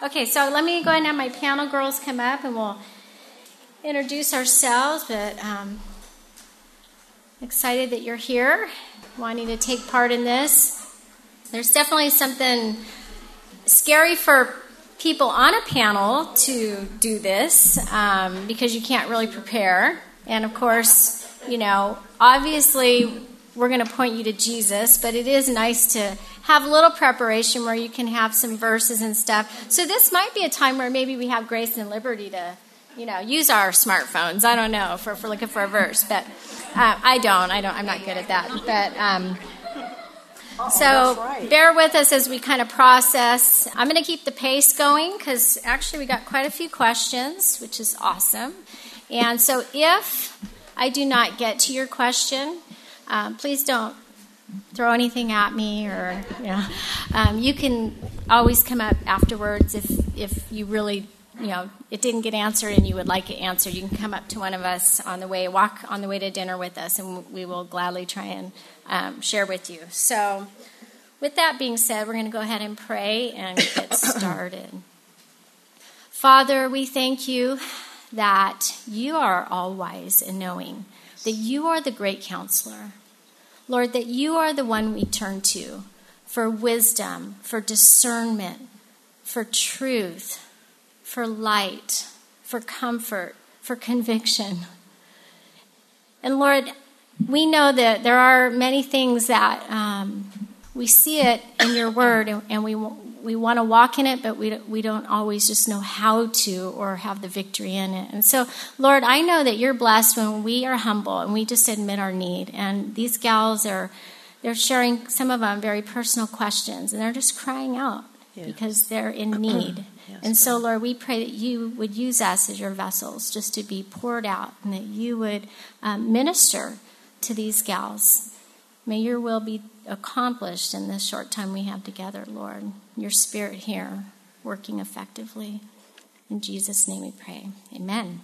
Okay, so let me go ahead and have my panel girls come up and we'll introduce ourselves. But um, excited that you're here, wanting to take part in this. There's definitely something scary for people on a panel to do this um, because you can't really prepare. And of course, you know, obviously we're going to point you to Jesus, but it is nice to have a little preparation where you can have some verses and stuff. So this might be a time where maybe we have grace and liberty to, you know, use our smartphones. I don't know for, for looking for a verse, but uh, I don't. I don't. I'm not good at that. But um, so bear with us as we kind of process. I'm going to keep the pace going because actually we got quite a few questions, which is awesome. And so if I do not get to your question, um, please don't throw anything at me or you know um, you can always come up afterwards if if you really you know it didn't get answered and you would like it answered. You can come up to one of us on the way walk on the way to dinner with us and we will gladly try and um, share with you. So with that being said we're going to go ahead and pray and get started. Father we thank you that you are all wise and knowing that you are the great counselor Lord, that you are the one we turn to for wisdom, for discernment, for truth, for light, for comfort, for conviction. And Lord, we know that there are many things that um, we see it in your word and, and we we want to walk in it, but we, we don't always just know how to or have the victory in it. And so, Lord, I know that you're blessed when we are humble and we just admit our need. And these gals are, they're sharing some of them very personal questions and they're just crying out yeah. because they're in need. yes, and so, Lord, we pray that you would use us as your vessels just to be poured out and that you would um, minister to these gals. May your will be accomplished in this short time we have together, Lord. Your spirit here working effectively. In Jesus' name we pray. Amen.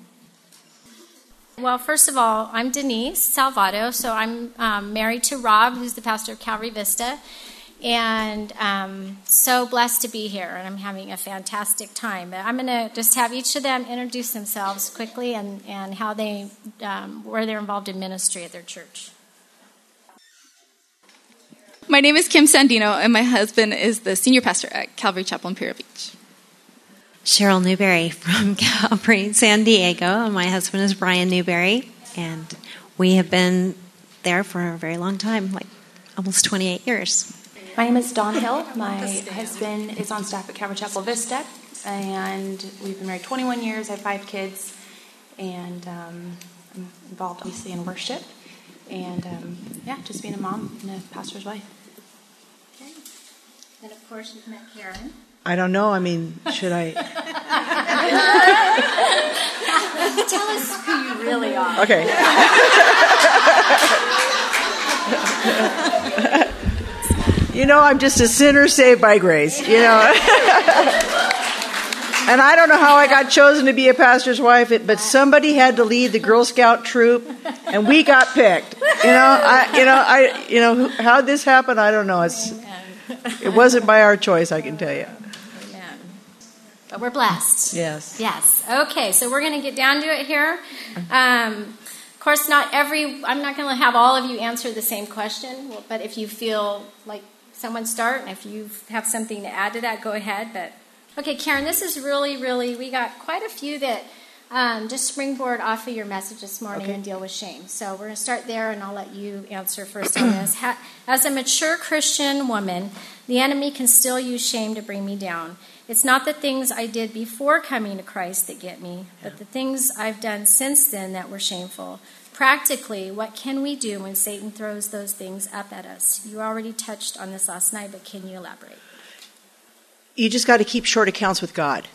Well, first of all, I'm Denise Salvato. So I'm um, married to Rob, who's the pastor of Calvary Vista. And um, so blessed to be here, and I'm having a fantastic time. I'm going to just have each of them introduce themselves quickly and, and how they, um, where they're involved in ministry at their church. My name is Kim Sandino, and my husband is the senior pastor at Calvary Chapel in Imperial Beach. Cheryl Newberry from Calvary San Diego, and my husband is Brian Newberry, and we have been there for a very long time, like almost 28 years. My name is Dawn Hill. My husband is on staff at Calvary Chapel Vista, and we've been married 21 years. I have five kids, and um, I'm involved obviously in worship and um, yeah, just being a mom and a pastor's wife. Okay. And of course, you've met Karen. I don't know. I mean, should I? Tell us who you really are. Okay. you know, I'm just a sinner saved by grace. You know. And I don't know how I got chosen to be a pastor's wife, but somebody had to lead the Girl Scout troop, and we got picked. You know, I, you know, I, you know, how this happened, I don't know. It's, it wasn't by our choice, I can tell you. But we're blessed. Yes. Yes. Okay, so we're going to get down to it here. Um, of course, not every. I'm not going to have all of you answer the same question, but if you feel like someone start, and if you have something to add to that, go ahead. But Okay, Karen, this is really, really, we got quite a few that um, just springboard off of your message this morning okay. and deal with shame. So we're going to start there, and I'll let you answer first on this. As a mature Christian woman, the enemy can still use shame to bring me down. It's not the things I did before coming to Christ that get me, but the things I've done since then that were shameful. Practically, what can we do when Satan throws those things up at us? You already touched on this last night, but can you elaborate? You just got to keep short accounts with God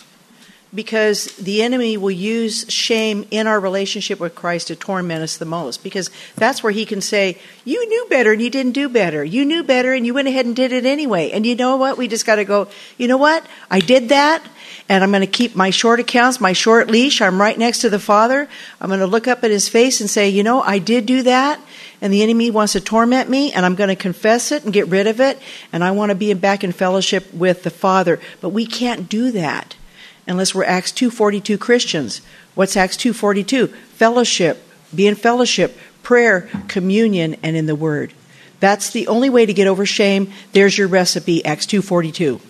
because the enemy will use shame in our relationship with Christ to torment us the most because that's where he can say, You knew better and you didn't do better. You knew better and you went ahead and did it anyway. And you know what? We just got to go, You know what? I did that and I'm going to keep my short accounts, my short leash. I'm right next to the Father. I'm going to look up at his face and say, You know, I did do that and the enemy wants to torment me, and I'm going to confess it and get rid of it, and I want to be back in fellowship with the Father. But we can't do that unless we're Acts 2:42 Christians. What's Acts 2:42? Fellowship, be in fellowship, prayer, communion, and in the Word. That's the only way to get over shame. There's your recipe, Acts 2:42.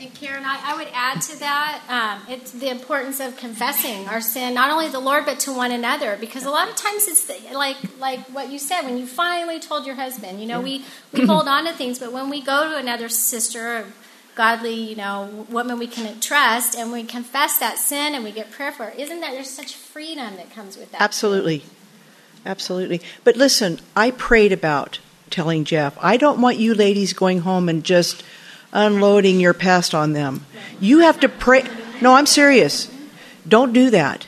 And Karen, I, I, would add to that um, it's the importance of confessing our sin, not only the Lord but to one another, because a lot of times it's the, like like what you said when you finally told your husband. You know, we we hold on to things, but when we go to another sister, godly, you know, woman we can trust, and we confess that sin and we get prayer for, isn't that there's such freedom that comes with that? Absolutely, absolutely. But listen, I prayed about telling Jeff. I don't want you ladies going home and just unloading your past on them. You have to pray. No, I'm serious. Don't do that.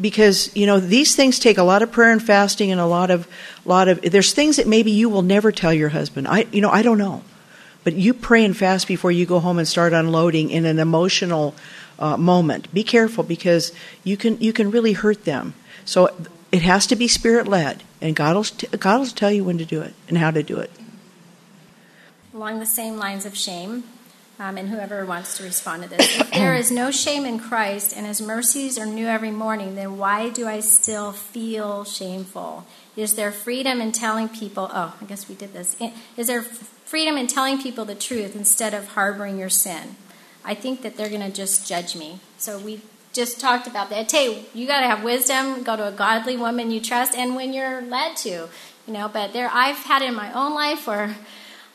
Because, you know, these things take a lot of prayer and fasting and a lot of lot of there's things that maybe you will never tell your husband. I you know, I don't know. But you pray and fast before you go home and start unloading in an emotional uh, moment. Be careful because you can you can really hurt them. So it has to be spirit led, and God will God will tell you when to do it and how to do it along the same lines of shame, um, and whoever wants to respond to this. If there is no shame in Christ and his mercies are new every morning, then why do I still feel shameful? Is there freedom in telling people, oh, I guess we did this. Is there freedom in telling people the truth instead of harboring your sin? I think that they're going to just judge me. So we just talked about that. Hey, you, got to have wisdom, go to a godly woman you trust, and when you're led to, you know. But there, I've had it in my own life where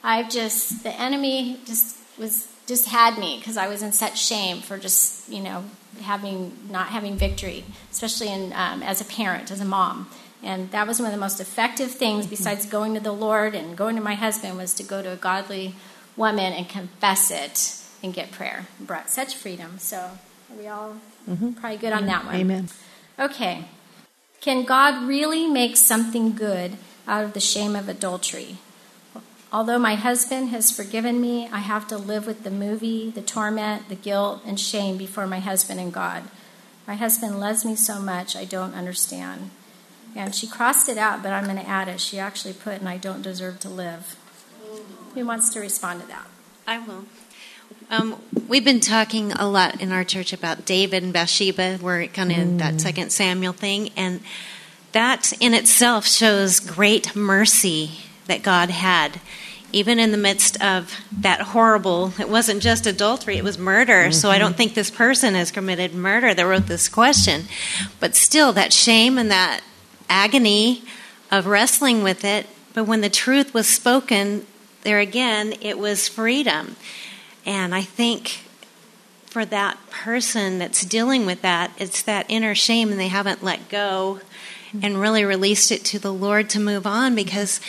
I've just the enemy just was just had me because I was in such shame for just you know having not having victory, especially in um, as a parent, as a mom. And that was one of the most effective things, besides going to the Lord and going to my husband, was to go to a godly woman and confess it and get prayer. It brought such freedom. So are we all mm-hmm. probably good on that one? Amen. Okay. Can God really make something good out of the shame of adultery? Although my husband has forgiven me, I have to live with the movie, the torment, the guilt, and shame before my husband and God. My husband loves me so much, I don't understand. And she crossed it out, but I'm going to add it. She actually put, and I don't deserve to live. Who wants to respond to that? I will. Um, we've been talking a lot in our church about David and Bathsheba. We're kind of in that mm. Second Samuel thing, and that in itself shows great mercy that God had. Even in the midst of that horrible, it wasn't just adultery, it was murder. Mm-hmm. So I don't think this person has committed murder that wrote this question. But still, that shame and that agony of wrestling with it. But when the truth was spoken, there again, it was freedom. And I think for that person that's dealing with that, it's that inner shame and they haven't let go and really released it to the Lord to move on because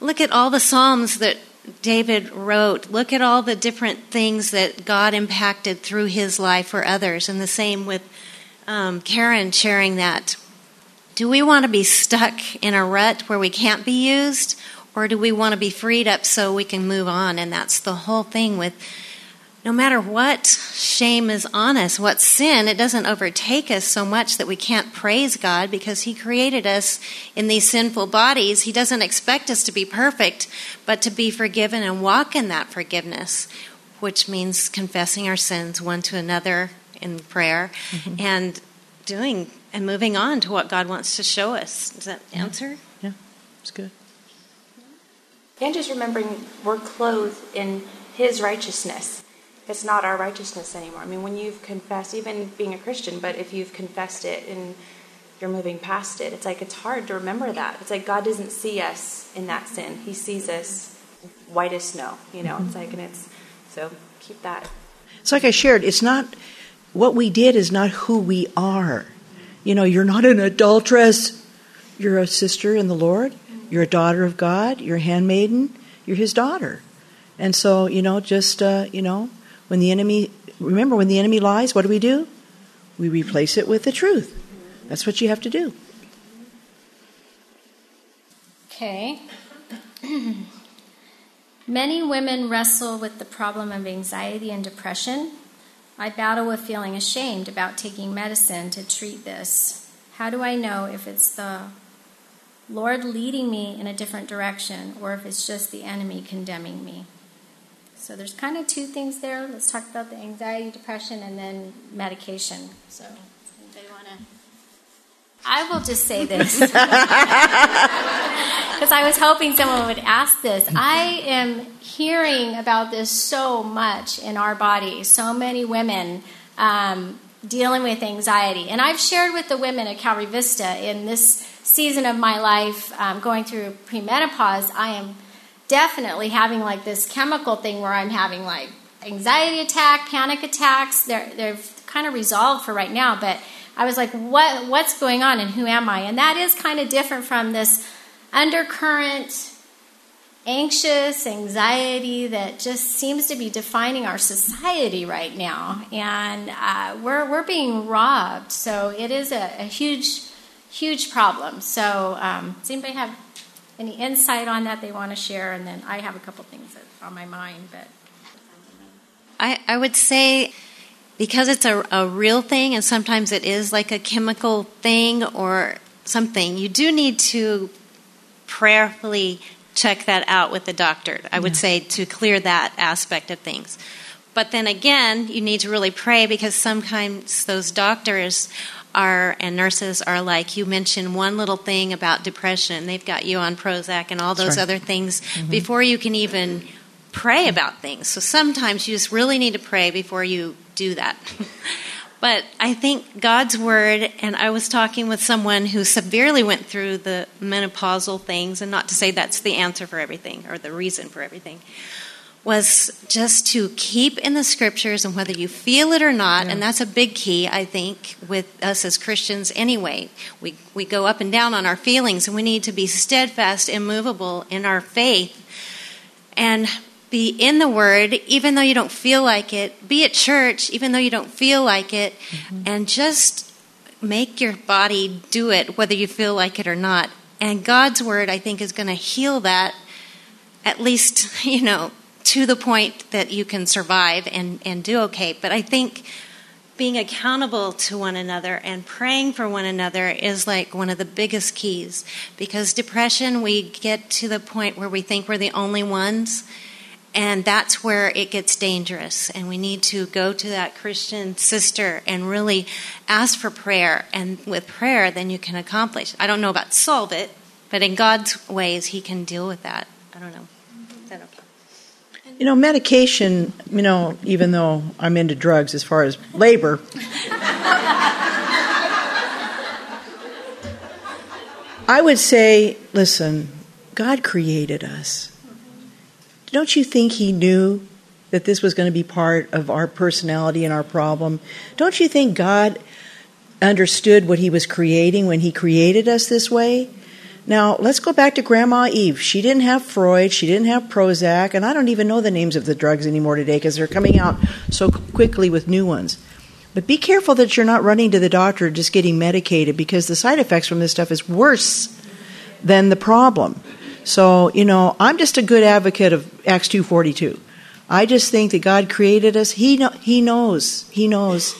Look at all the Psalms that David wrote. Look at all the different things that God impacted through his life for others. And the same with um, Karen sharing that. Do we want to be stuck in a rut where we can't be used? Or do we want to be freed up so we can move on? And that's the whole thing with no matter what shame is on us, what sin, it doesn't overtake us so much that we can't praise God because He created us in these sinful bodies. He doesn't expect us to be perfect, but to be forgiven and walk in that forgiveness, which means confessing our sins one to another in prayer mm-hmm. and doing and moving on to what God wants to show us. Does that answer? Yeah, it's good. And just remembering we're clothed in His righteousness it's not our righteousness anymore. I mean, when you've confessed, even being a Christian, but if you've confessed it and you're moving past it, it's like it's hard to remember that. It's like God doesn't see us in that sin; He sees us white as snow. You know, it's like, and it's so keep that. It's like I shared. It's not what we did is not who we are. You know, you're not an adulteress. You're a sister in the Lord. You're a daughter of God. You're a handmaiden. You're His daughter. And so, you know, just uh, you know, when the enemy, remember, when the enemy lies, what do we do? We replace it with the truth. That's what you have to do. Okay. Many women wrestle with the problem of anxiety and depression. I battle with feeling ashamed about taking medicine to treat this. How do I know if it's the Lord leading me in a different direction or if it's just the enemy condemning me. So there's kind of two things there. Let's talk about the anxiety, depression, and then medication. So, anybody want to? I will just say this because I was hoping someone would ask this. I am hearing about this so much in our body. So many women um, dealing with anxiety, and I've shared with the women at Calvary Vista in this season of my life, um, going through premenopause. I am definitely having like this chemical thing where I'm having like anxiety attack, panic attacks. They're they're kind of resolved for right now, but I was like, what what's going on and who am I? And that is kind of different from this undercurrent anxious anxiety that just seems to be defining our society right now and uh, we're, we're being robbed so it is a, a huge huge problem so um, does anybody have any insight on that they want to share and then i have a couple things on my mind but I, I would say because it's a, a real thing and sometimes it is like a chemical thing or something, you do need to prayerfully check that out with the doctor. I would say to clear that aspect of things. But then again, you need to really pray because sometimes those doctors are and nurses are like you mentioned one little thing about depression they've got you on prozac and all those right. other things mm-hmm. before you can even pray about things so sometimes you just really need to pray before you do that. but I think God's word, and I was talking with someone who severely went through the menopausal things, and not to say that's the answer for everything or the reason for everything, was just to keep in the scriptures and whether you feel it or not, yeah. and that's a big key, I think, with us as Christians anyway. We, we go up and down on our feelings, and we need to be steadfast, immovable in our faith. And be in the Word, even though you don't feel like it. Be at church, even though you don't feel like it. Mm-hmm. And just make your body do it, whether you feel like it or not. And God's Word, I think, is going to heal that, at least, you know, to the point that you can survive and, and do okay. But I think being accountable to one another and praying for one another is like one of the biggest keys because depression we get to the point where we think we're the only ones and that's where it gets dangerous. And we need to go to that Christian sister and really ask for prayer. And with prayer, then you can accomplish. I don't know about solve it, but in God's ways, He can deal with that. I don't know. You know, medication, you know, even though I'm into drugs as far as labor, I would say, listen, God created us. Don't you think he knew that this was going to be part of our personality and our problem? Don't you think God understood what he was creating when he created us this way? Now, let's go back to Grandma Eve. She didn't have Freud, she didn't have Prozac, and I don't even know the names of the drugs anymore today because they're coming out so quickly with new ones. But be careful that you're not running to the doctor just getting medicated because the side effects from this stuff is worse than the problem. So, you know, I'm just a good advocate of Acts 2:42. I just think that God created us. He know, he knows. He knows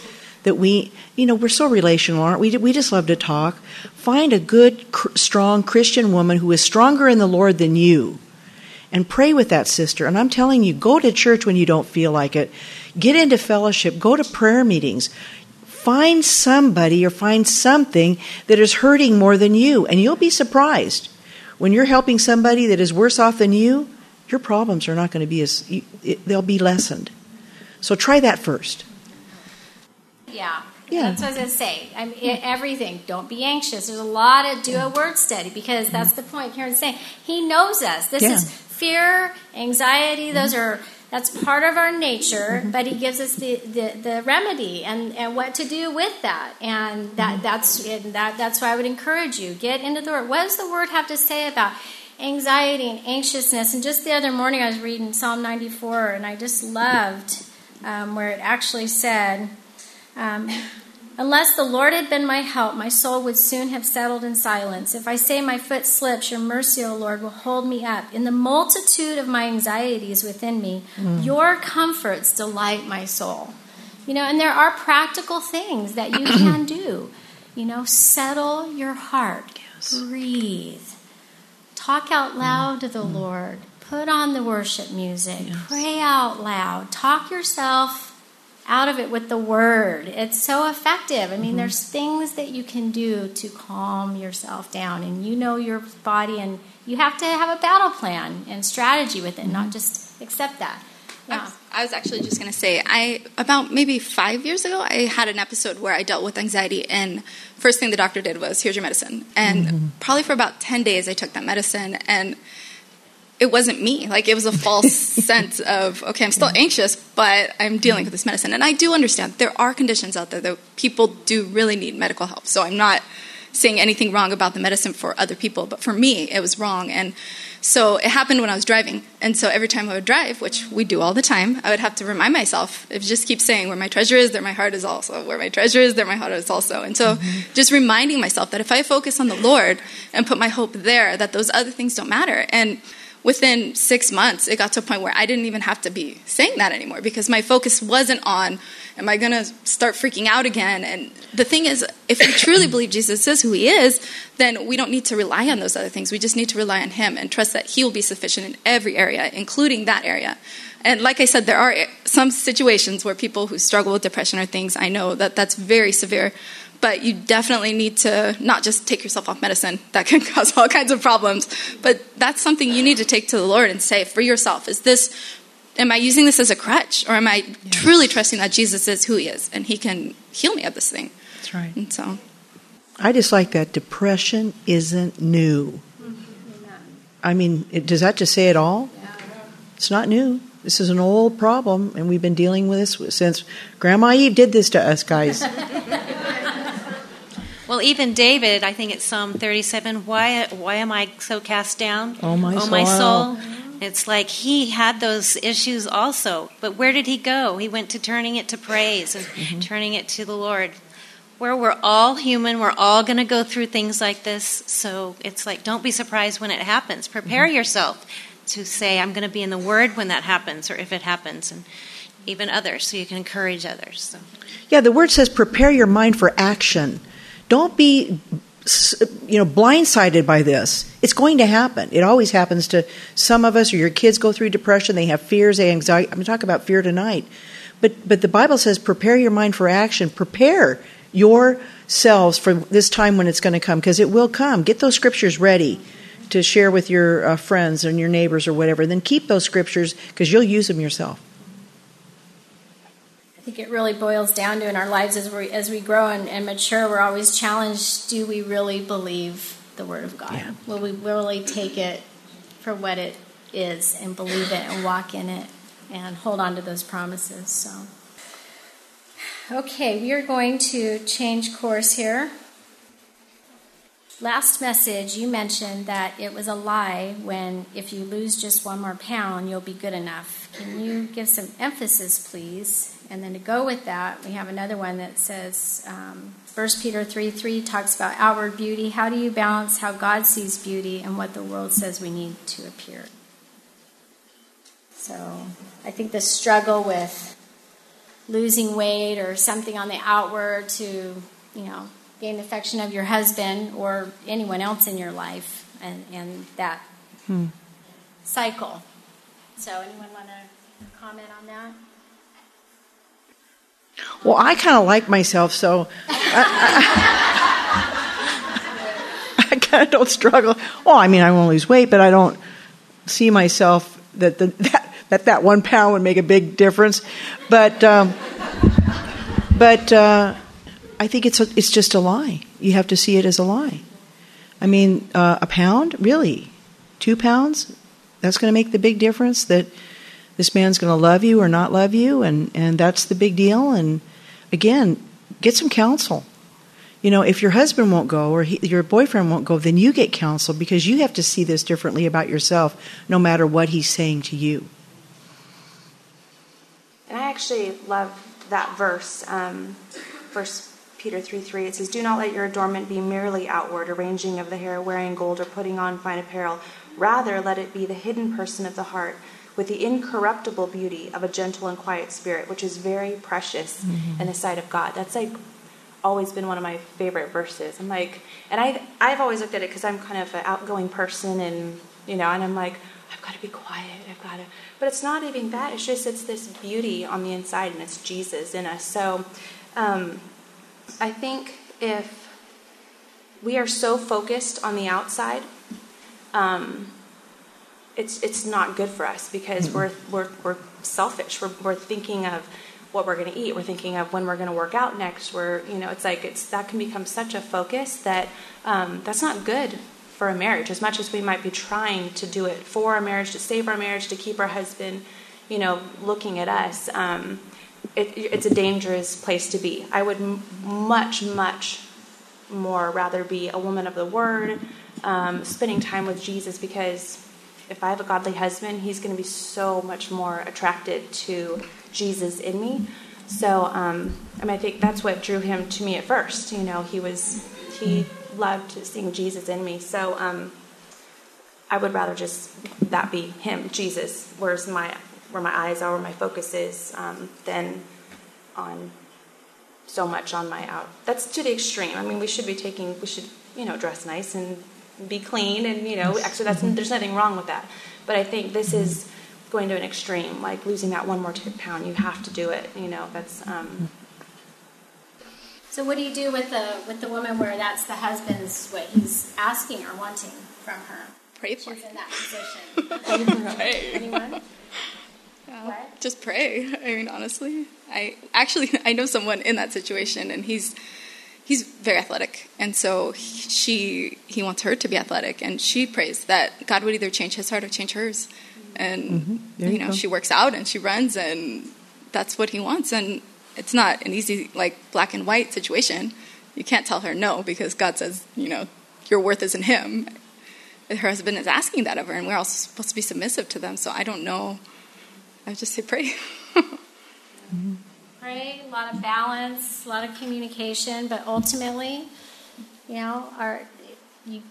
that we, you know, we're so relational, aren't we? We just love to talk. Find a good, strong Christian woman who is stronger in the Lord than you, and pray with that sister. And I'm telling you, go to church when you don't feel like it. Get into fellowship. Go to prayer meetings. Find somebody or find something that is hurting more than you, and you'll be surprised when you're helping somebody that is worse off than you, your problems are not going to be as, they'll be lessened. So try that first. Yeah. Yeah. That's what I was going to say. I mean, everything. Don't be anxious. There's a lot of do a word study because that's the point Karen's saying. He knows us. This yeah. is fear, anxiety. Those are that's part of our nature, mm-hmm. but he gives us the, the, the, remedy and, and what to do with that. And that mm-hmm. that's and that that's why I would encourage you. Get into the word. What does the word have to say about anxiety and anxiousness? And just the other morning I was reading Psalm 94 and I just loved um, where it actually said, um, Unless the Lord had been my help, my soul would soon have settled in silence. If I say my foot slips, your mercy, O Lord, will hold me up. In the multitude of my anxieties within me, mm. your comforts delight my soul. You know, and there are practical things that you can do. You know, settle your heart, yes. breathe, talk out loud to the Mm. Lord. Put on the worship music. Pray out loud. Talk yourself out of it with the word. It's so effective. I mean, Mm-hmm. there's things that you can do to calm yourself down, and you know your body, and you have to have a battle plan and strategy with it, Mm-hmm. not just accept that. I Yeah. was, I was actually just going to say, I about maybe five years ago, I had an episode where I dealt with anxiety, and first thing the doctor did was, "Here's your medicine." And probably for about ten days, I took that medicine, and it wasn't me. Like it was a false sense of, okay, I'm still anxious, but I'm dealing with this medicine, and I do understand there are conditions out there that people do really need medical help. So I'm not saying anything wrong about the medicine for other people, but for me, it was wrong. And so it happened when I was driving. And so every time I would drive, which we do all the time, I would have to remind myself, it just keep saying, where my treasure is, there my heart is also. Where my treasure is, there my heart is also. And so mm-hmm. just reminding myself that if I focus on the Lord and put my hope there, that those other things don't matter. And within six months, it got to a point where I didn't even have to be saying that anymore because my focus wasn't on, am I going to start freaking out again? And the thing is, if we truly believe Jesus is who he is, then we don't need to rely on those other things. We just need to rely on him and trust that he will be sufficient in every area, including that area. And like I said, there are some situations where people who struggle with depression or things, I know that that's very severe. But you definitely need to not just take yourself off medicine. That can cause all kinds of problems. But that's something you need to take to the Lord and say for yourself, is this am I using this as a crutch or am I truly trusting that Jesus is who he is and he can heal me of this thing? That's right. And so I just like that depression isn't new. I mean, it, does that just say it all? It's not new. This is an old problem, and we've been dealing with this since Grandma Eve did this to us, guys. Well, even David, I think it's Psalm 37. Why, why am I so cast down? Oh, my oh, my soul. soul. It's like he had those issues also. But where did he go? He went to turning it to praise and Mm-hmm. turning it to the Lord. Where we're all human, we're all going to go through things like this. So it's like, don't be surprised when it happens. Prepare Mm-hmm. yourself to say, I'm going to be in the Word when that happens, or if it happens, and even others, so you can encourage others. So. Yeah, the word says prepare your mind for action. Don't be you know blindsided by this. It's going to happen. It always happens to some of us or your kids go through depression, they have fears, anxiety. I'm going to talk about fear tonight. But but the Bible says prepare your mind for action. Prepare yourselves for this time when it's going to come because it will come. Get those scriptures ready to share with your uh, friends and your neighbors or whatever. Then keep those scriptures because you'll use them yourself. Think it really boils down to in our lives as we as we grow and, and mature, we're always challenged: Do we really believe the Word of God? Yeah. Will we really take it for what it is and believe it and walk in it and hold on to those promises? So, okay, we are going to change course here. Last message, you mentioned that it was a lie when if you lose just one more pound, you'll be good enough. Can you give some emphasis, please? And then to go with that, we have another one that says, um, 1 Peter 3 3 talks about outward beauty. How do you balance how God sees beauty and what the world says we need to appear? So I think the struggle with losing weight or something on the outward to, you know, gain the affection of your husband or anyone else in your life and, and that cycle. So anyone want to comment on that? Well, I kind of like myself, so I, I, I kind of don't struggle. Well, I mean, I won't lose weight, but I don't see myself that the, that, that that one pound would make a big difference. But um, but uh, I think it's a, it's just a lie. You have to see it as a lie. I mean, uh, a pound, really, two pounds. That's going to make the big difference. That this man's going to love you or not love you, and, and that's the big deal. And again, get some counsel. You know, if your husband won't go or he, your boyfriend won't go, then you get counsel because you have to see this differently about yourself, no matter what he's saying to you. And I actually love that verse, um, First Peter 3 3. It says, Do not let your adornment be merely outward, arranging of the hair, wearing gold, or putting on fine apparel. Rather, let it be the hidden person of the heart, with the incorruptible beauty of a gentle and quiet spirit, which is very precious in the sight of God. That's like always been one of my favorite verses. I'm like, and I I've always looked at it because I'm kind of an outgoing person, and you know, and I'm like, I've got to be quiet. I've got to, but it's not even that. It's just it's this beauty on the inside, and it's Jesus in us. So, um, I think if we are so focused on the outside, um, it's it's not good for us because we're we're we're selfish. We're we're thinking of what we're going to eat. We're thinking of when we're going to work out next. We're you know it's like it's that can become such a focus that um, that's not good for a marriage. As much as we might be trying to do it for our marriage, to save our marriage, to keep our husband, you know, looking at us. Um, it, it's a dangerous place to be. I would m- much, much more rather be a woman of the word, um, spending time with Jesus because if I have a godly husband, he's going to be so much more attracted to Jesus in me. So, um, I mean, I think that's what drew him to me at first. You know, he was he loved seeing Jesus in me. So, um, I would rather just that be him, Jesus. Where's my where my eyes are, where my focus is, um, than on so much on my out. That's to the extreme. I mean, we should be taking, we should, you know, dress nice and be clean, and you know, actually, that's there's nothing wrong with that. But I think this is going to an extreme, like losing that one more pound. You have to do it. You know, that's. Um, so what do you do with the with the woman where that's the husband's what he's asking or wanting from her? Pray for She's in that position. Pray. Anyone? Yeah. What? Just pray. I mean, honestly, I actually I know someone in that situation, and he's he's very athletic, and so he, she he wants her to be athletic, and she prays that God would either change his heart or change hers, and Mm-hmm. You you know go. she works out and she runs, and that's what he wants, and it's not an easy like black and white situation. You can't tell her no because God says you know your worth is in Him. Her husband is asking that of her, and we're all supposed to be submissive to them. So I don't know. I just say pray. Right? A lot of balance, a lot of communication, but ultimately, you know, our you,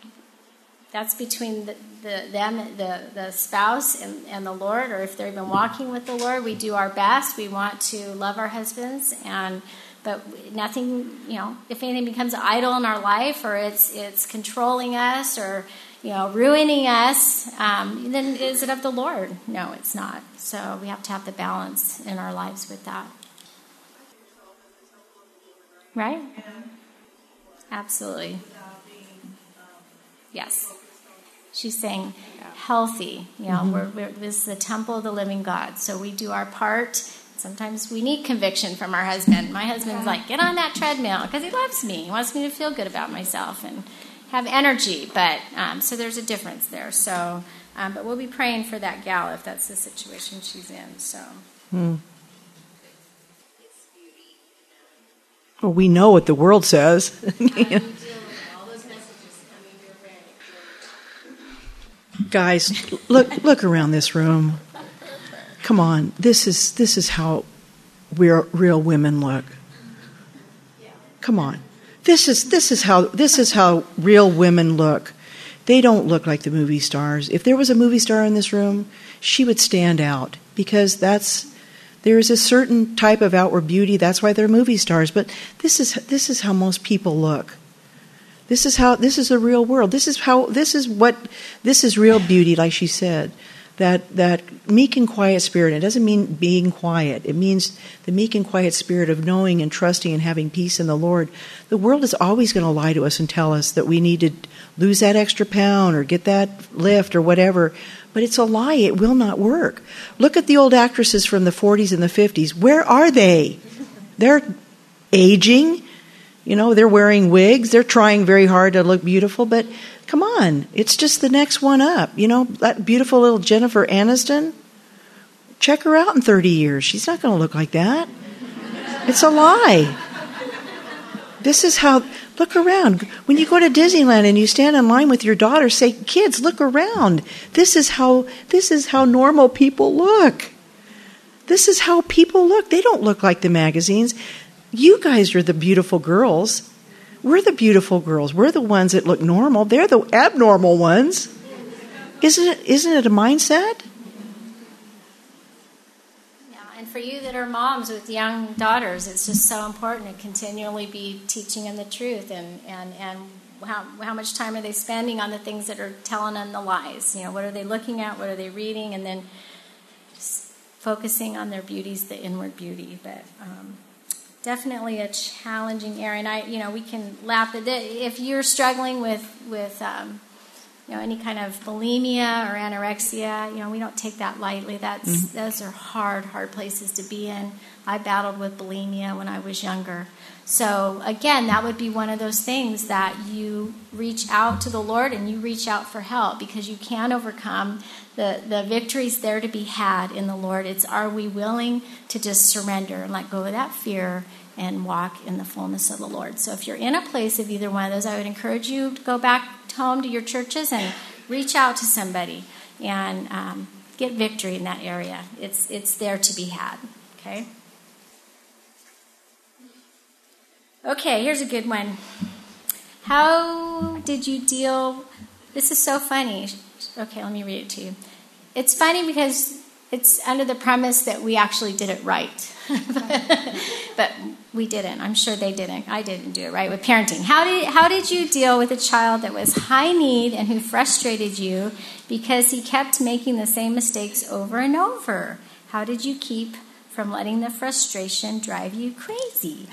that's between the, the them, the the spouse and, and the Lord, or if they're even walking with the Lord, we do our best. We want to love our husbands, and but nothing, you know, if anything becomes idol in our life, or it's it's controlling us, or you know, ruining us, um, then is it of the Lord? No, it's not. So we have to have the balance in our lives with that. Right? Absolutely. Yes. She's saying healthy. You know, we're, we're, this is the temple of the living God. So we do our part. Sometimes we need conviction from our husband. My husband's like, get on that treadmill because he loves me. He wants me to feel good about myself and have energy. But um, so there's a difference there. So, um, but we'll be praying for that gal if that's the situation she's in. So. Well, we know what the world says. Guys, look look around this room. Come on, this is this is how real real women look. Come on, this is this is how this is how real women look. They don't look like the movie stars. If there was a movie star in this room, she would stand out because that's there is a certain type of outward beauty. That's why they're movie stars. But this is this is how most people look. This is how this is the real world. This is how this is what this is real beauty, like she said. That that meek and quiet spirit. It doesn't mean being quiet. It means the meek and quiet spirit of knowing and trusting and having peace in the Lord. The world is always going to lie to us and tell us that we need to lose that extra pound or get that lift or whatever. But it's a lie. It will not work. Look at the old actresses from the 40s and the 50s. Where are they? They're aging. You know, they're wearing wigs. They're trying very hard to look beautiful, but come on. It's just the next one up. You know, that beautiful little Jennifer Aniston. Check her out in 30 years. She's not going to look like that. It's a lie. This is how, look around. When you go to Disneyland and you stand in line with your daughter, say, kids, look around. This is how, this is how normal people look. This is how people look. They don't look like the magazines. You guys are the beautiful girls. We're the beautiful girls. We're the ones that look normal. They're the abnormal ones. Isn't it, isn't it a mindset? Yeah, and for you that are moms with young daughters, it's just so important to continually be teaching them the truth and, and, and how, how much time are they spending on the things that are telling them the lies? You know, what are they looking at? What are they reading? And then focusing on their beauties, the inward beauty. But um, definitely a challenging area. And I, you know, we can laugh at it. If you're struggling with, with um, you know, any kind of bulimia or anorexia, you know, we don't take that lightly. That's mm-hmm. those are hard, hard places to be in. I battled with bulimia when I was younger. So again, that would be one of those things that you reach out to the Lord and you reach out for help because you can overcome the the victories there to be had in the Lord. It's are we willing to just surrender and let go of that fear and walk in the fullness of the Lord. So if you're in a place of either one of those, I would encourage you to go back home to your churches and reach out to somebody and um, get victory in that area. It's it's there to be had. Okay. Okay, here's a good one. How did you deal? This is so funny. Okay, let me read it to you. It's funny because it's under the premise that we actually did it right. but we didn't. I'm sure they didn't. I didn't do it right with parenting. How did how did you deal with a child that was high need and who frustrated you because he kept making the same mistakes over and over? How did you keep from letting the frustration drive you crazy?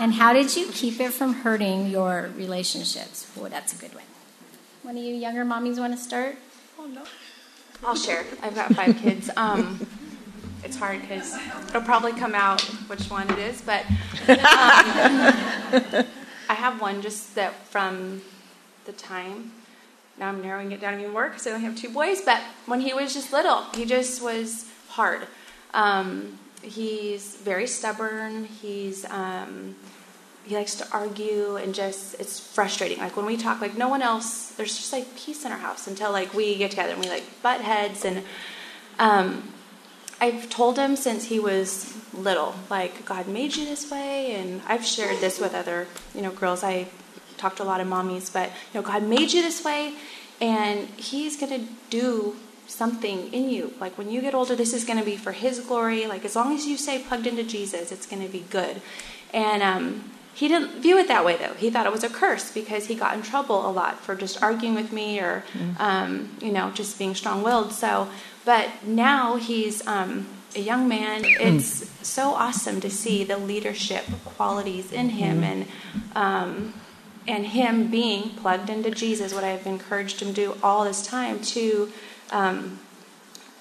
And how did you keep it from hurting your relationships? Well, that's a good one. One of you younger mommies want to start? Oh no. I'll share. I've got five kids. Um, it's hard because it'll probably come out which one it is, but um, I have one just that from the time. Now I'm narrowing it down even more because I only have two boys. But when he was just little, he just was hard. Um, he's very stubborn. He's um, he likes to argue and just it's frustrating. Like when we talk, like no one else. There's just like peace in our house until like we get together and we like butt heads and. Um, I've told him since he was little, like God made you this way, and I've shared this with other, you know, girls. I talked to a lot of mommies, but you know, God made you this way, and He's gonna do something in you. Like when you get older, this is gonna be for His glory. Like as long as you stay plugged into Jesus, it's gonna be good. And um, he didn't view it that way though. He thought it was a curse because he got in trouble a lot for just arguing with me or, mm. um, you know, just being strong-willed. So but now he's um, a young man. It's so awesome to see the leadership qualities in him and um, and him being plugged into Jesus. What I've encouraged him to do all this time to um,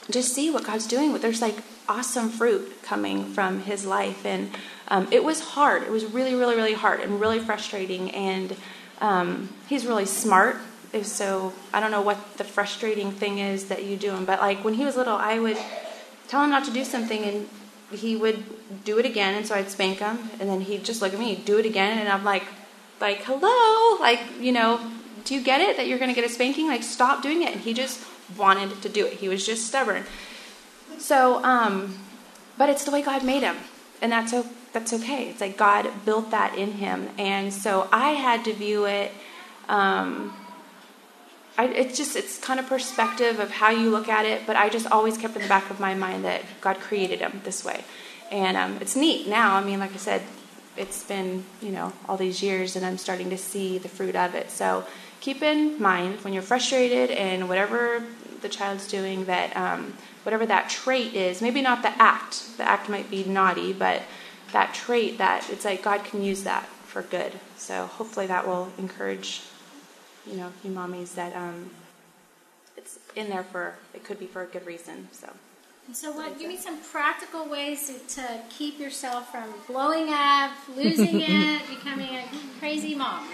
just see what God's doing. There's like awesome fruit coming from his life, and um, it was hard. It was really, really, really hard and really frustrating. And um, he's really smart so I don't know what the frustrating thing is that you do him, but like when he was little, I would tell him not to do something and he would do it again, and so I'd spank him, and then he'd just look at me, do it again, and I'm like, like hello, like you know, do you get it that you're going to get a spanking? Like stop doing it, and he just wanted to do it. He was just stubborn. So, um, but it's the way God made him, and that's that's okay. It's like God built that in him, and so I had to view it. Um, I, it's just it's kind of perspective of how you look at it but i just always kept in the back of my mind that god created him this way and um, it's neat now i mean like i said it's been you know all these years and i'm starting to see the fruit of it so keep in mind when you're frustrated and whatever the child's doing that um, whatever that trait is maybe not the act the act might be naughty but that trait that it's like god can use that for good so hopefully that will encourage you know, you mommies that um, it's in there for it could be for a good reason. So. So, what? Give me some practical ways to, to keep yourself from blowing up, losing it, becoming a crazy mom.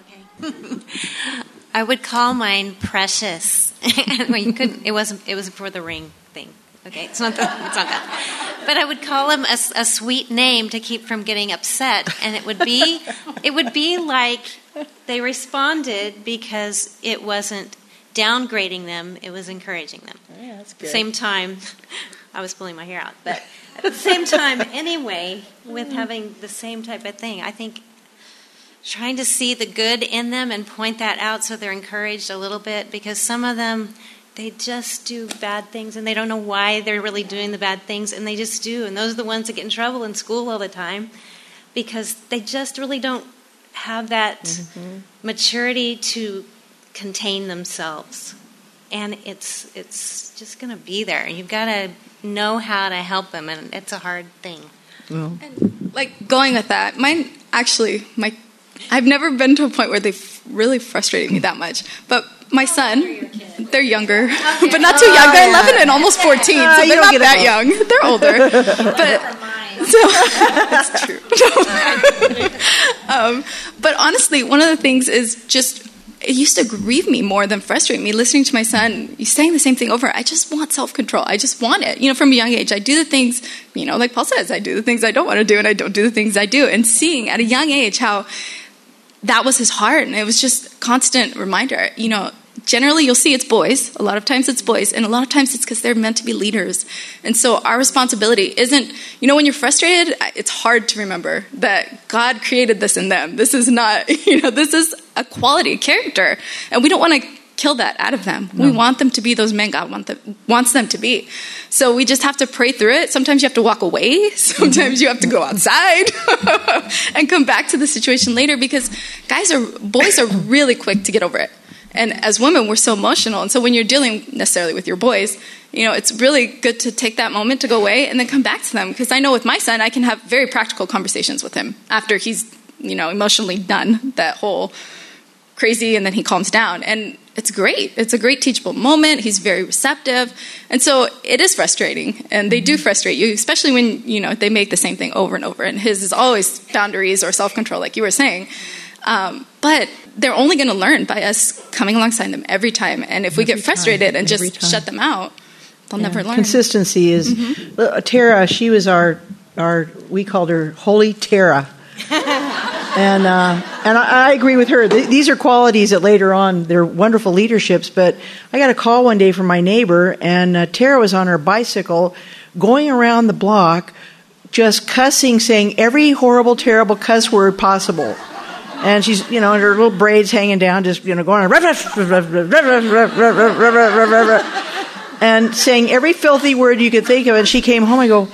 Okay. I would call mine precious. well, you couldn't. It wasn't. It was for the ring thing. Okay, it's not. The, it's not that. But I would call him a, a sweet name to keep from getting upset, and it would be. It would be like they responded because it wasn't downgrading them, it was encouraging them. Oh, yeah, that's good. Same time, I was pulling my hair out, but at the same time, anyway, with mm-hmm. having the same type of thing, I think trying to see the good in them and point that out so they're encouraged a little bit because some of them they just do bad things and they don't know why they're really doing the bad things and they just do and those are the ones that get in trouble in school all the time because they just really don't have that mm-hmm. maturity to contain themselves and it's it's just going to be there you've got to know how to help them and it's a hard thing well. and like going with that mine actually my i've never been to a point where they've really frustrated me that much. But my son, they're younger, okay. but not too young. They're 11 and almost 14, so they're not that young. They're older, but so that's true. um, but honestly, one of the things is just it used to grieve me more than frustrate me. Listening to my son saying the same thing over. I just want self-control. I just want it. You know from a young age i do the things you know like paul says i do the things i don't want to do and i don't do the things i do. And seeing at a young age how that was his heart and it was just constant reminder. You know generally you'll see it's boys. A lot of times it's boys and a lot of times it's because they're meant to be leaders. And so our responsibility isn't you know when you're frustrated it's hard to remember that god created this in them. This is not you know this is a quality character and we don't want to kill that out of them no. we want them to be those men god want them, wants them to be so we just have to pray through it sometimes you have to walk away sometimes you have to go outside and come back to the situation later because guys are boys are really quick to get over it and as women, we're so emotional. And so when you're dealing necessarily with your boys, you know, it's really good to take that moment to go away and then come back to them. Because I know with my son, I can have very practical conversations with him after he's, you know, emotionally done that whole crazy and then he calms down. And it's great. It's a great teachable moment. He's very receptive. And so it is frustrating. And they do frustrate you, especially when, you know, they make the same thing over and over. And his is always boundaries or self control, like you were saying. Um, but they're only going to learn by us coming alongside them every time. And if every we get frustrated time, and just time. shut them out, they'll yeah. never learn. Consistency is mm-hmm. uh, Tara. She was our our we called her Holy Tara. and uh, and I, I, agree with her. Th- these are qualities that later on they're wonderful leaderships. But I got a call one day from my neighbor, and uh, Tara was on her bicycle going around the block, just cussing, saying every horrible, terrible cuss word possible and she's you know her little braids hanging down, just you know going and saying every filthy word you could think of. And she came home. I go,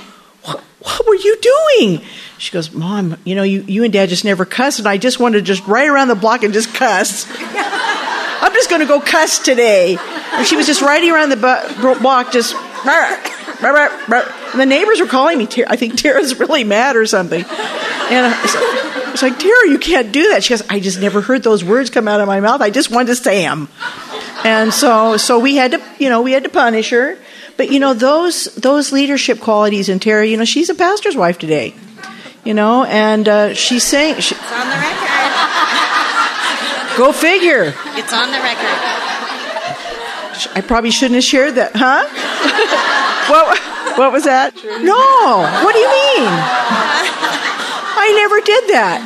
what, what were you doing? She goes, Mom, you know you you and Dad just never cuss, and I just wanted to just right around the block and just cuss. I'm just going to go cuss today. And she was just riding around the block, just. And the neighbors were calling me. I think Tara's really mad or something. And I was like, Tara, you can't do that. She goes, I just never heard those words come out of my mouth. I just wanted to say them. And so, so we had to, you know, we had to punish her. But you know, those those leadership qualities in Terry. you know, she's a pastor's wife today. You know, and uh, she's saying, she, "It's on the record." Go figure. It's on the record. I probably shouldn't have shared that, huh? what, what was that? No. What do you mean? I never did that.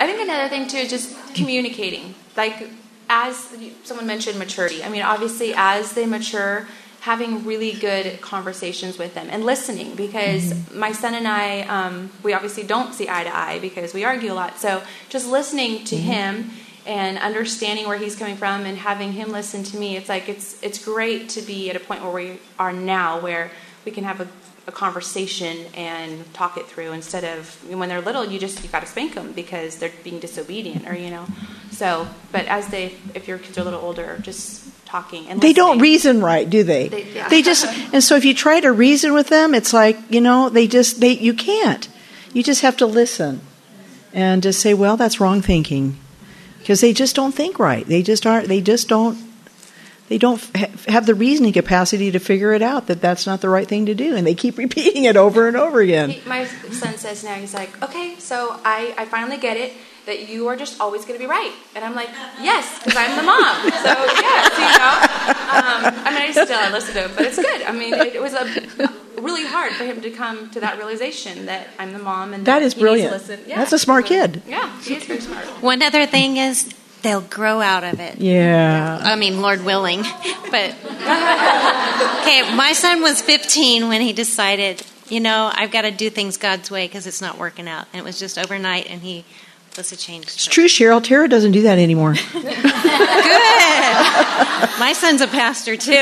I think another thing too is just communicating. Like as someone mentioned maturity. I mean, obviously as they mature, having really good conversations with them and listening because mm-hmm. my son and I, um, we obviously don't see eye to eye because we argue a lot. So just listening to mm-hmm. him and understanding where he's coming from and having him listen to me, it's like it's it's great to be at a point where we are now where we can have a a conversation and talk it through instead of when they're little you just you got to spank them because they're being disobedient or you know. So but as they if your kids are a little older just talking. And they don't reason right do they? They, yeah. they just and so if you try to reason with them it's like you know they just they you can't. You just have to listen and just say well that's wrong thinking. Because they just don't think right. They just aren't they just don't they don't have the reasoning capacity to figure it out that that's not the right thing to do, and they keep repeating it over and over again. He, my son says now, he's like, okay, so I, I finally get it that you are just always going to be right. And I'm like, yes, because I'm the mom. So, yes, you know. Um, I mean, I still I listen to it, but it's good. I mean, it, it was a, really hard for him to come to that realization that I'm the mom and that, that is brilliant. Yeah, That's a smart kid. Yeah, he is very smart. One other thing is they'll grow out of it. Yeah. I mean, Lord willing. But, okay, my son was 15 when he decided, you know, I've got to do things God's way because it's not working out. And it was just overnight, and he was a change. It's true, Cheryl. Tara doesn't do that anymore. Good. My son's a pastor too.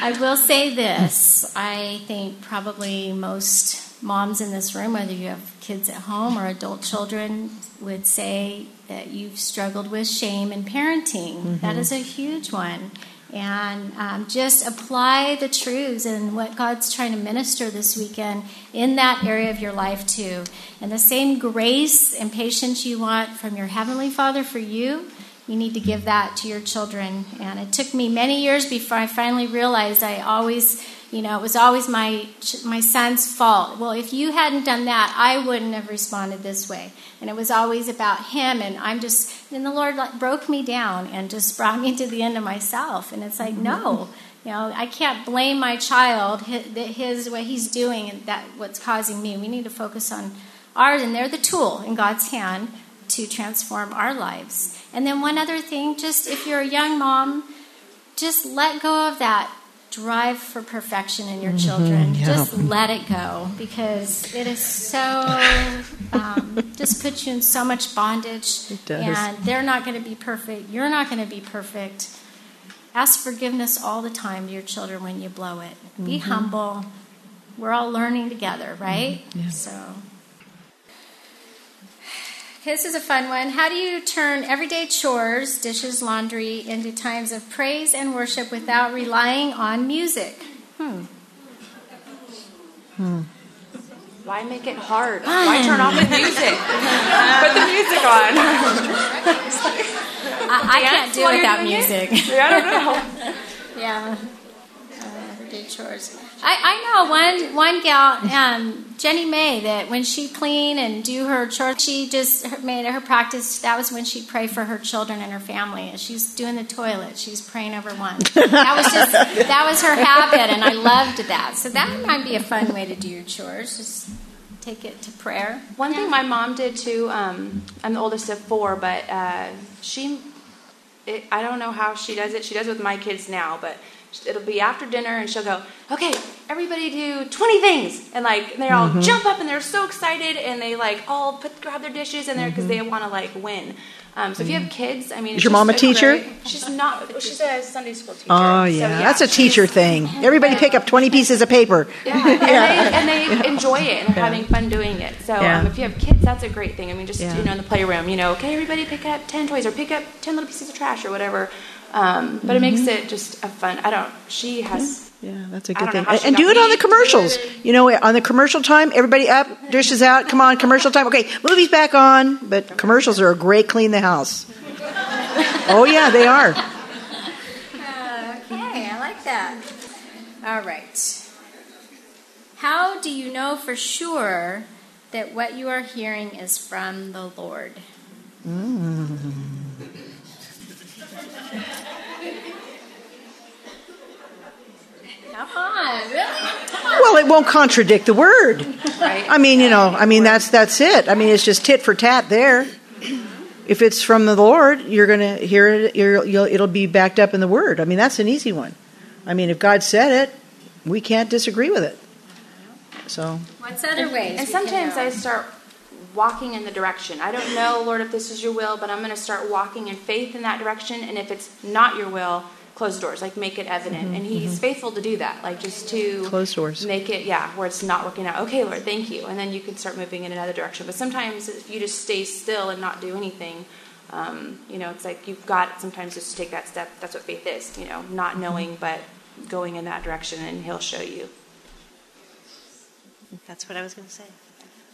I will say this. I think probably most moms in this room, whether you have kids at home or adult children, would say that you've struggled with shame in parenting. Mm-hmm. That is a huge one. And um, just apply the truths and what God's trying to minister this weekend in that area of your life, too. And the same grace and patience you want from your Heavenly Father for you, you need to give that to your children. And it took me many years before I finally realized I always, you know, it was always my my son's fault. Well, if you hadn't done that, I wouldn't have responded this way. And it was always about him. And I'm just, and the Lord like broke me down and just brought me to the end of myself. And it's like, mm-hmm. no. You know, I can't blame my child, his, his what he's doing, and that what's causing me. We need to focus on ours, and they're the tool in God's hand to transform our lives. And then one other thing, just if you're a young mom, just let go of that drive for perfection in your mm-hmm, children. Yeah. Just let it go because it is so um, just puts you in so much bondage. And they're not going to be perfect. You're not going to be perfect. Ask forgiveness all the time to your children when you blow it. Mm-hmm. Be humble. We're all learning together, right? Mm-hmm. Yeah. So this is a fun one. How do you turn everyday chores, dishes, laundry, into times of praise and worship without relying on music? Hmm. Hmm. Why make it hard? Why turn off the music? Put the music on. I, I can't do it without music. yeah I don't know. yeah. Uh, everyday chores. I, I know one one gal, um, Jenny May, that when she clean and do her chores, she just made it her practice. That was when she'd pray for her children and her family. As she's doing the toilet, she's praying over one. That was just that was her habit, and I loved that. So that might be a fun way to do your chores. Just take it to prayer. One thing my mom did too. Um, I'm the oldest of four, but uh, she, it, I don't know how she does it. She does it with my kids now, but it'll be after dinner and she'll go okay everybody do 20 things and like they all mm-hmm. jump up and they're so excited and they like all put grab their dishes in there because mm-hmm. they want to like win um, so if you have kids, I mean, is your mom a teacher? Great, she's not. She's a Sunday school teacher. Oh yeah, so, yeah that's a teacher thing. Everybody pick up twenty pieces of paper. Yeah, and. They, and they enjoy it and they're having fun doing it. So yeah. um, if you have kids, that's a great thing. I mean, just you know, in the playroom, you know, okay, everybody pick up ten toys or pick up ten little pieces of trash or whatever. Um, but mm-hmm. it makes mm-hmm. it just a fun. I don't. She has. Yeah, that's a good thing. And, do it on the commercials. You know, on the commercial time, everybody up, dishes out. Come on, commercial time. Okay, movies back on, but commercials are a great clean the house. oh yeah, they are. okay, I like that. All right. How do you know for sure that what you are hearing is from the Lord? Mm. Come on, really? Well, it won't contradict the word. Right. I mean, you know, I mean that's that's it. I mean, it's just tit for tat there. If it's from the Lord, you're going to hear it. it'll be backed up in the Word. I mean, that's an easy one. I mean, if God said it, we can't disagree with it. So. What's other ways? And sometimes I start walking in the direction. I don't know, Lord, if this is your will, but I'm going to start walking in faith in that direction. And if it's not your will, close doors, like make it evident. Mm-hmm, and He's mm-hmm. faithful to do that, like just to close doors, make it, yeah, where it's not working out. Okay, Lord, thank you. And then you can start moving in another direction. But sometimes if you just stay still and not do anything, um, you know, it's like you've got sometimes just to take that step. That's what faith is, you know, not mm-hmm. knowing, but going in that direction, and He'll show you. That's what I was going to say.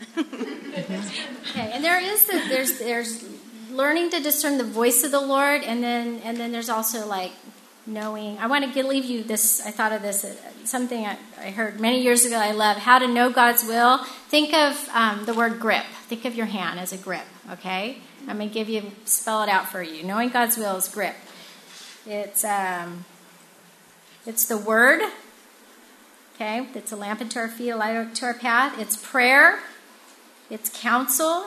okay, and there is the, there's there's learning to discern the voice of the Lord, and then and then there's also like knowing. I want to leave you this. I thought of this uh, something I, I, heard many years ago. I love how to know God's will. Think of um, the word grip. Think of your hand as a grip. Okay, I'm going to give you spell it out for you. Knowing God's will is grip. It's um, it's the word. Okay, it's a lamp unto our feet, a light to our path. It's prayer. It's counsel.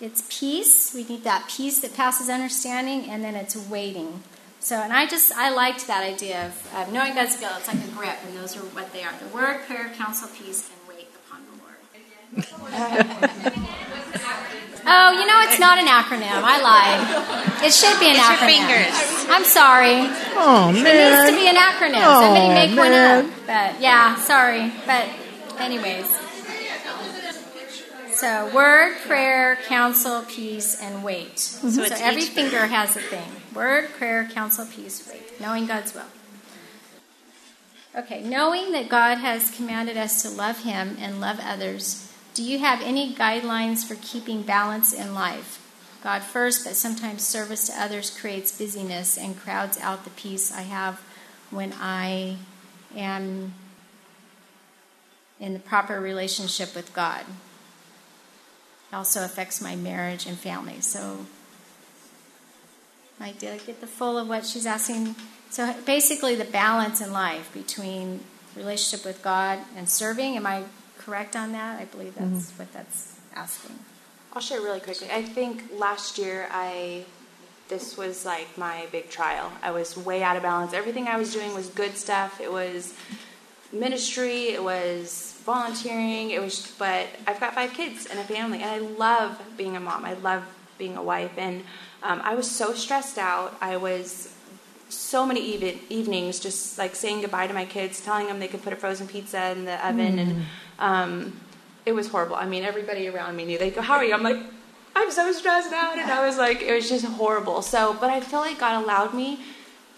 It's peace. We need that peace that passes understanding, and then it's waiting. So, and I just, I liked that idea of, of knowing God's will. It's like a grip, and those are what they are the word, prayer, counsel, peace, and wait upon the Lord. Oh, you know, it's not an acronym. I lied. It should be an Use your acronym. fingers. I'm sorry. Oh man. It needs to be an acronym. Oh, Somebody make one up. But yeah, sorry. But anyways. So word, prayer, counsel, peace, and wait. So, So every finger has a thing. Word, prayer, counsel, peace, wait. Knowing God's will. Okay, knowing that God has commanded us to love Him and love others, do you have any guidelines for keeping balance in life? God first, but sometimes service to others creates busyness and crowds out the peace I have when I am in the proper relationship with God. It also affects my marriage and family. So, I did I get the full of what she's asking? So, basically, the balance in life between relationship with God and serving. Am I correct on that? I believe that's mm-hmm. what that's asking. I'll share really quickly. I think last year I this was like my big trial. I was way out of balance. Everything I was doing was good stuff. It was ministry, it was volunteering, it was but I've got five kids and a family and I love being a mom. I love being a wife and um, I was so stressed out. I was so many even, evenings just like saying goodbye to my kids, telling them they could put a frozen pizza in the oven, and um, it was horrible. I mean, everybody around me knew. They go, "How are you?" I'm like, "I'm so stressed out," and I was like, it was just horrible. So, but I feel like God allowed me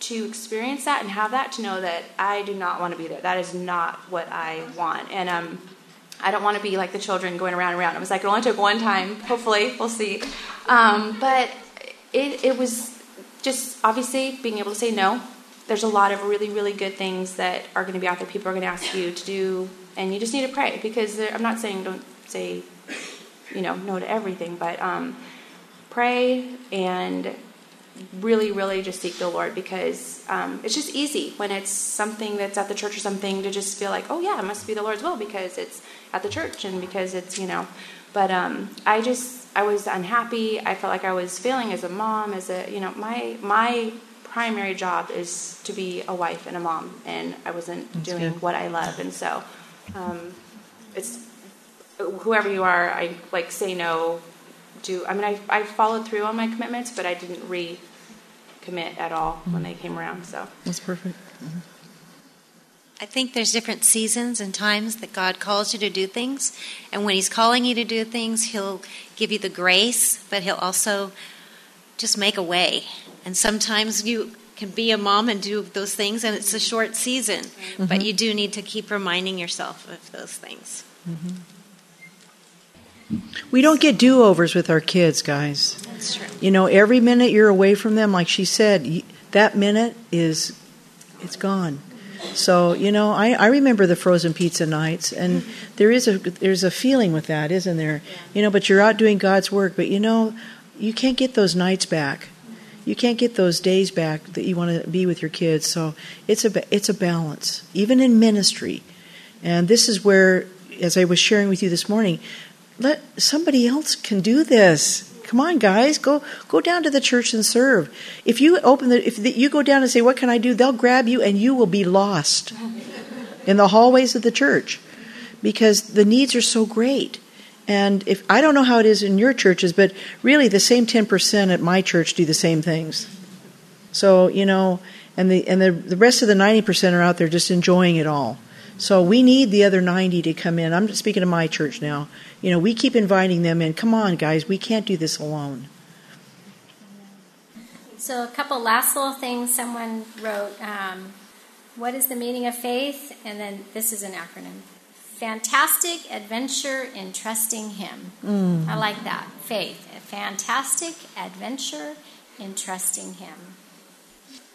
to experience that and have that to know that I do not want to be there. That is not what I want, and um. I don't want to be like the children going around and around. It was like it only took one time. Hopefully, we'll see. Um, but it, it was just obviously being able to say no. There's a lot of really, really good things that are going to be out there. People are going to ask you to do, and you just need to pray because I'm not saying don't say, you know, no to everything, but um, pray and really, really just seek the Lord because um, it's just easy when it's something that's at the church or something to just feel like, oh yeah, it must be the Lord's will because it's at the church and because it's you know. But um, I just I was unhappy. I felt like I was failing as a mom, as a you know my my primary job is to be a wife and a mom, and I wasn't doing good. what I love, and so um, it's whoever you are. I like say no do I mean I I followed through on my commitments, but I didn't recommit at all when they came around. So That's perfect. I think there's different seasons and times that God calls you to do things. And when He's calling you to do things, He'll give you the grace, but He'll also just make a way. And sometimes you can be a mom and do those things, and it's a short season. But mm-hmm. you do need to keep reminding yourself of those things. Mm-hmm. We don't get do overs with our kids, guys. That's true. You know, every minute you're away from them, like she said, that minute is, it's gone. So you know, I, I remember the frozen pizza nights, and there is a there's a feeling with that, isn't there? You know, but you're out doing God's work, but you know, you can't get those nights back. You can't get those days back that you want to be with your kids. So it's a it's a balance, even in ministry. And this is where, as I was sharing with you this morning, let somebody else can do this. Come on, guys, go go down to the church and serve. If you open the, if the, you go down and say, "What can I do?" They'll grab you, and you will be lost in the hallways of the church because the needs are so great. And if I don't know how it is in your churches, but really the same ten percent at my church do the same things. So you know, and the and the the rest of the ninety percent are out there just enjoying it all. So we need the other 90 to come in. I'm speaking to my church now. You know, we keep inviting them in. Come on, guys, we can't do this alone. So, a couple last little things someone wrote. Um, what is the meaning of faith? And then this is an acronym Fantastic adventure in trusting Him. I like that. Faith. A fantastic adventure in trusting Him.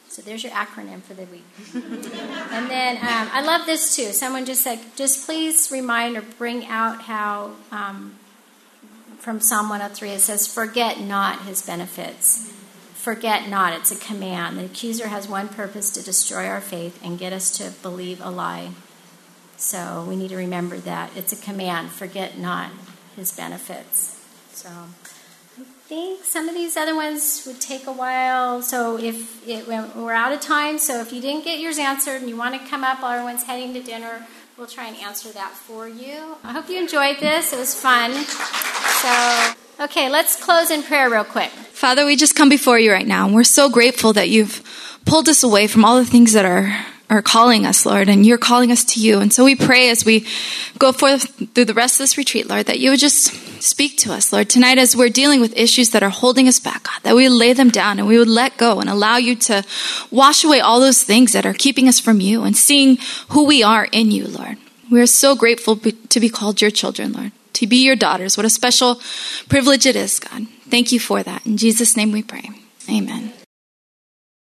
So, there's your acronym for the week. and then um, I love this too. Someone just said, just please remind or bring out how. Um, from Psalm 103, it says, Forget not his benefits. Forget not, it's a command. The accuser has one purpose to destroy our faith and get us to believe a lie. So we need to remember that. It's a command. Forget not his benefits. So think some of these other ones would take a while. So if it, we're out of time, so if you didn't get yours answered and you want to come up while everyone's heading to dinner, we'll try and answer that for you. I hope you enjoyed this. It was fun. So, okay, let's close in prayer real quick. Father, we just come before you right now, and we're so grateful that you've pulled us away from all the things that are are calling us, Lord, and you're calling us to you. And so we pray as we go forth through the rest of this retreat, Lord, that you would just speak to us, Lord, tonight as we're dealing with issues that are holding us back, God, that we would lay them down and we would let go and allow you to wash away all those things that are keeping us from you and seeing who we are in you, Lord. We are so grateful to be called your children, Lord, to be your daughters. What a special privilege it is, God. Thank you for that. In Jesus' name we pray. Amen.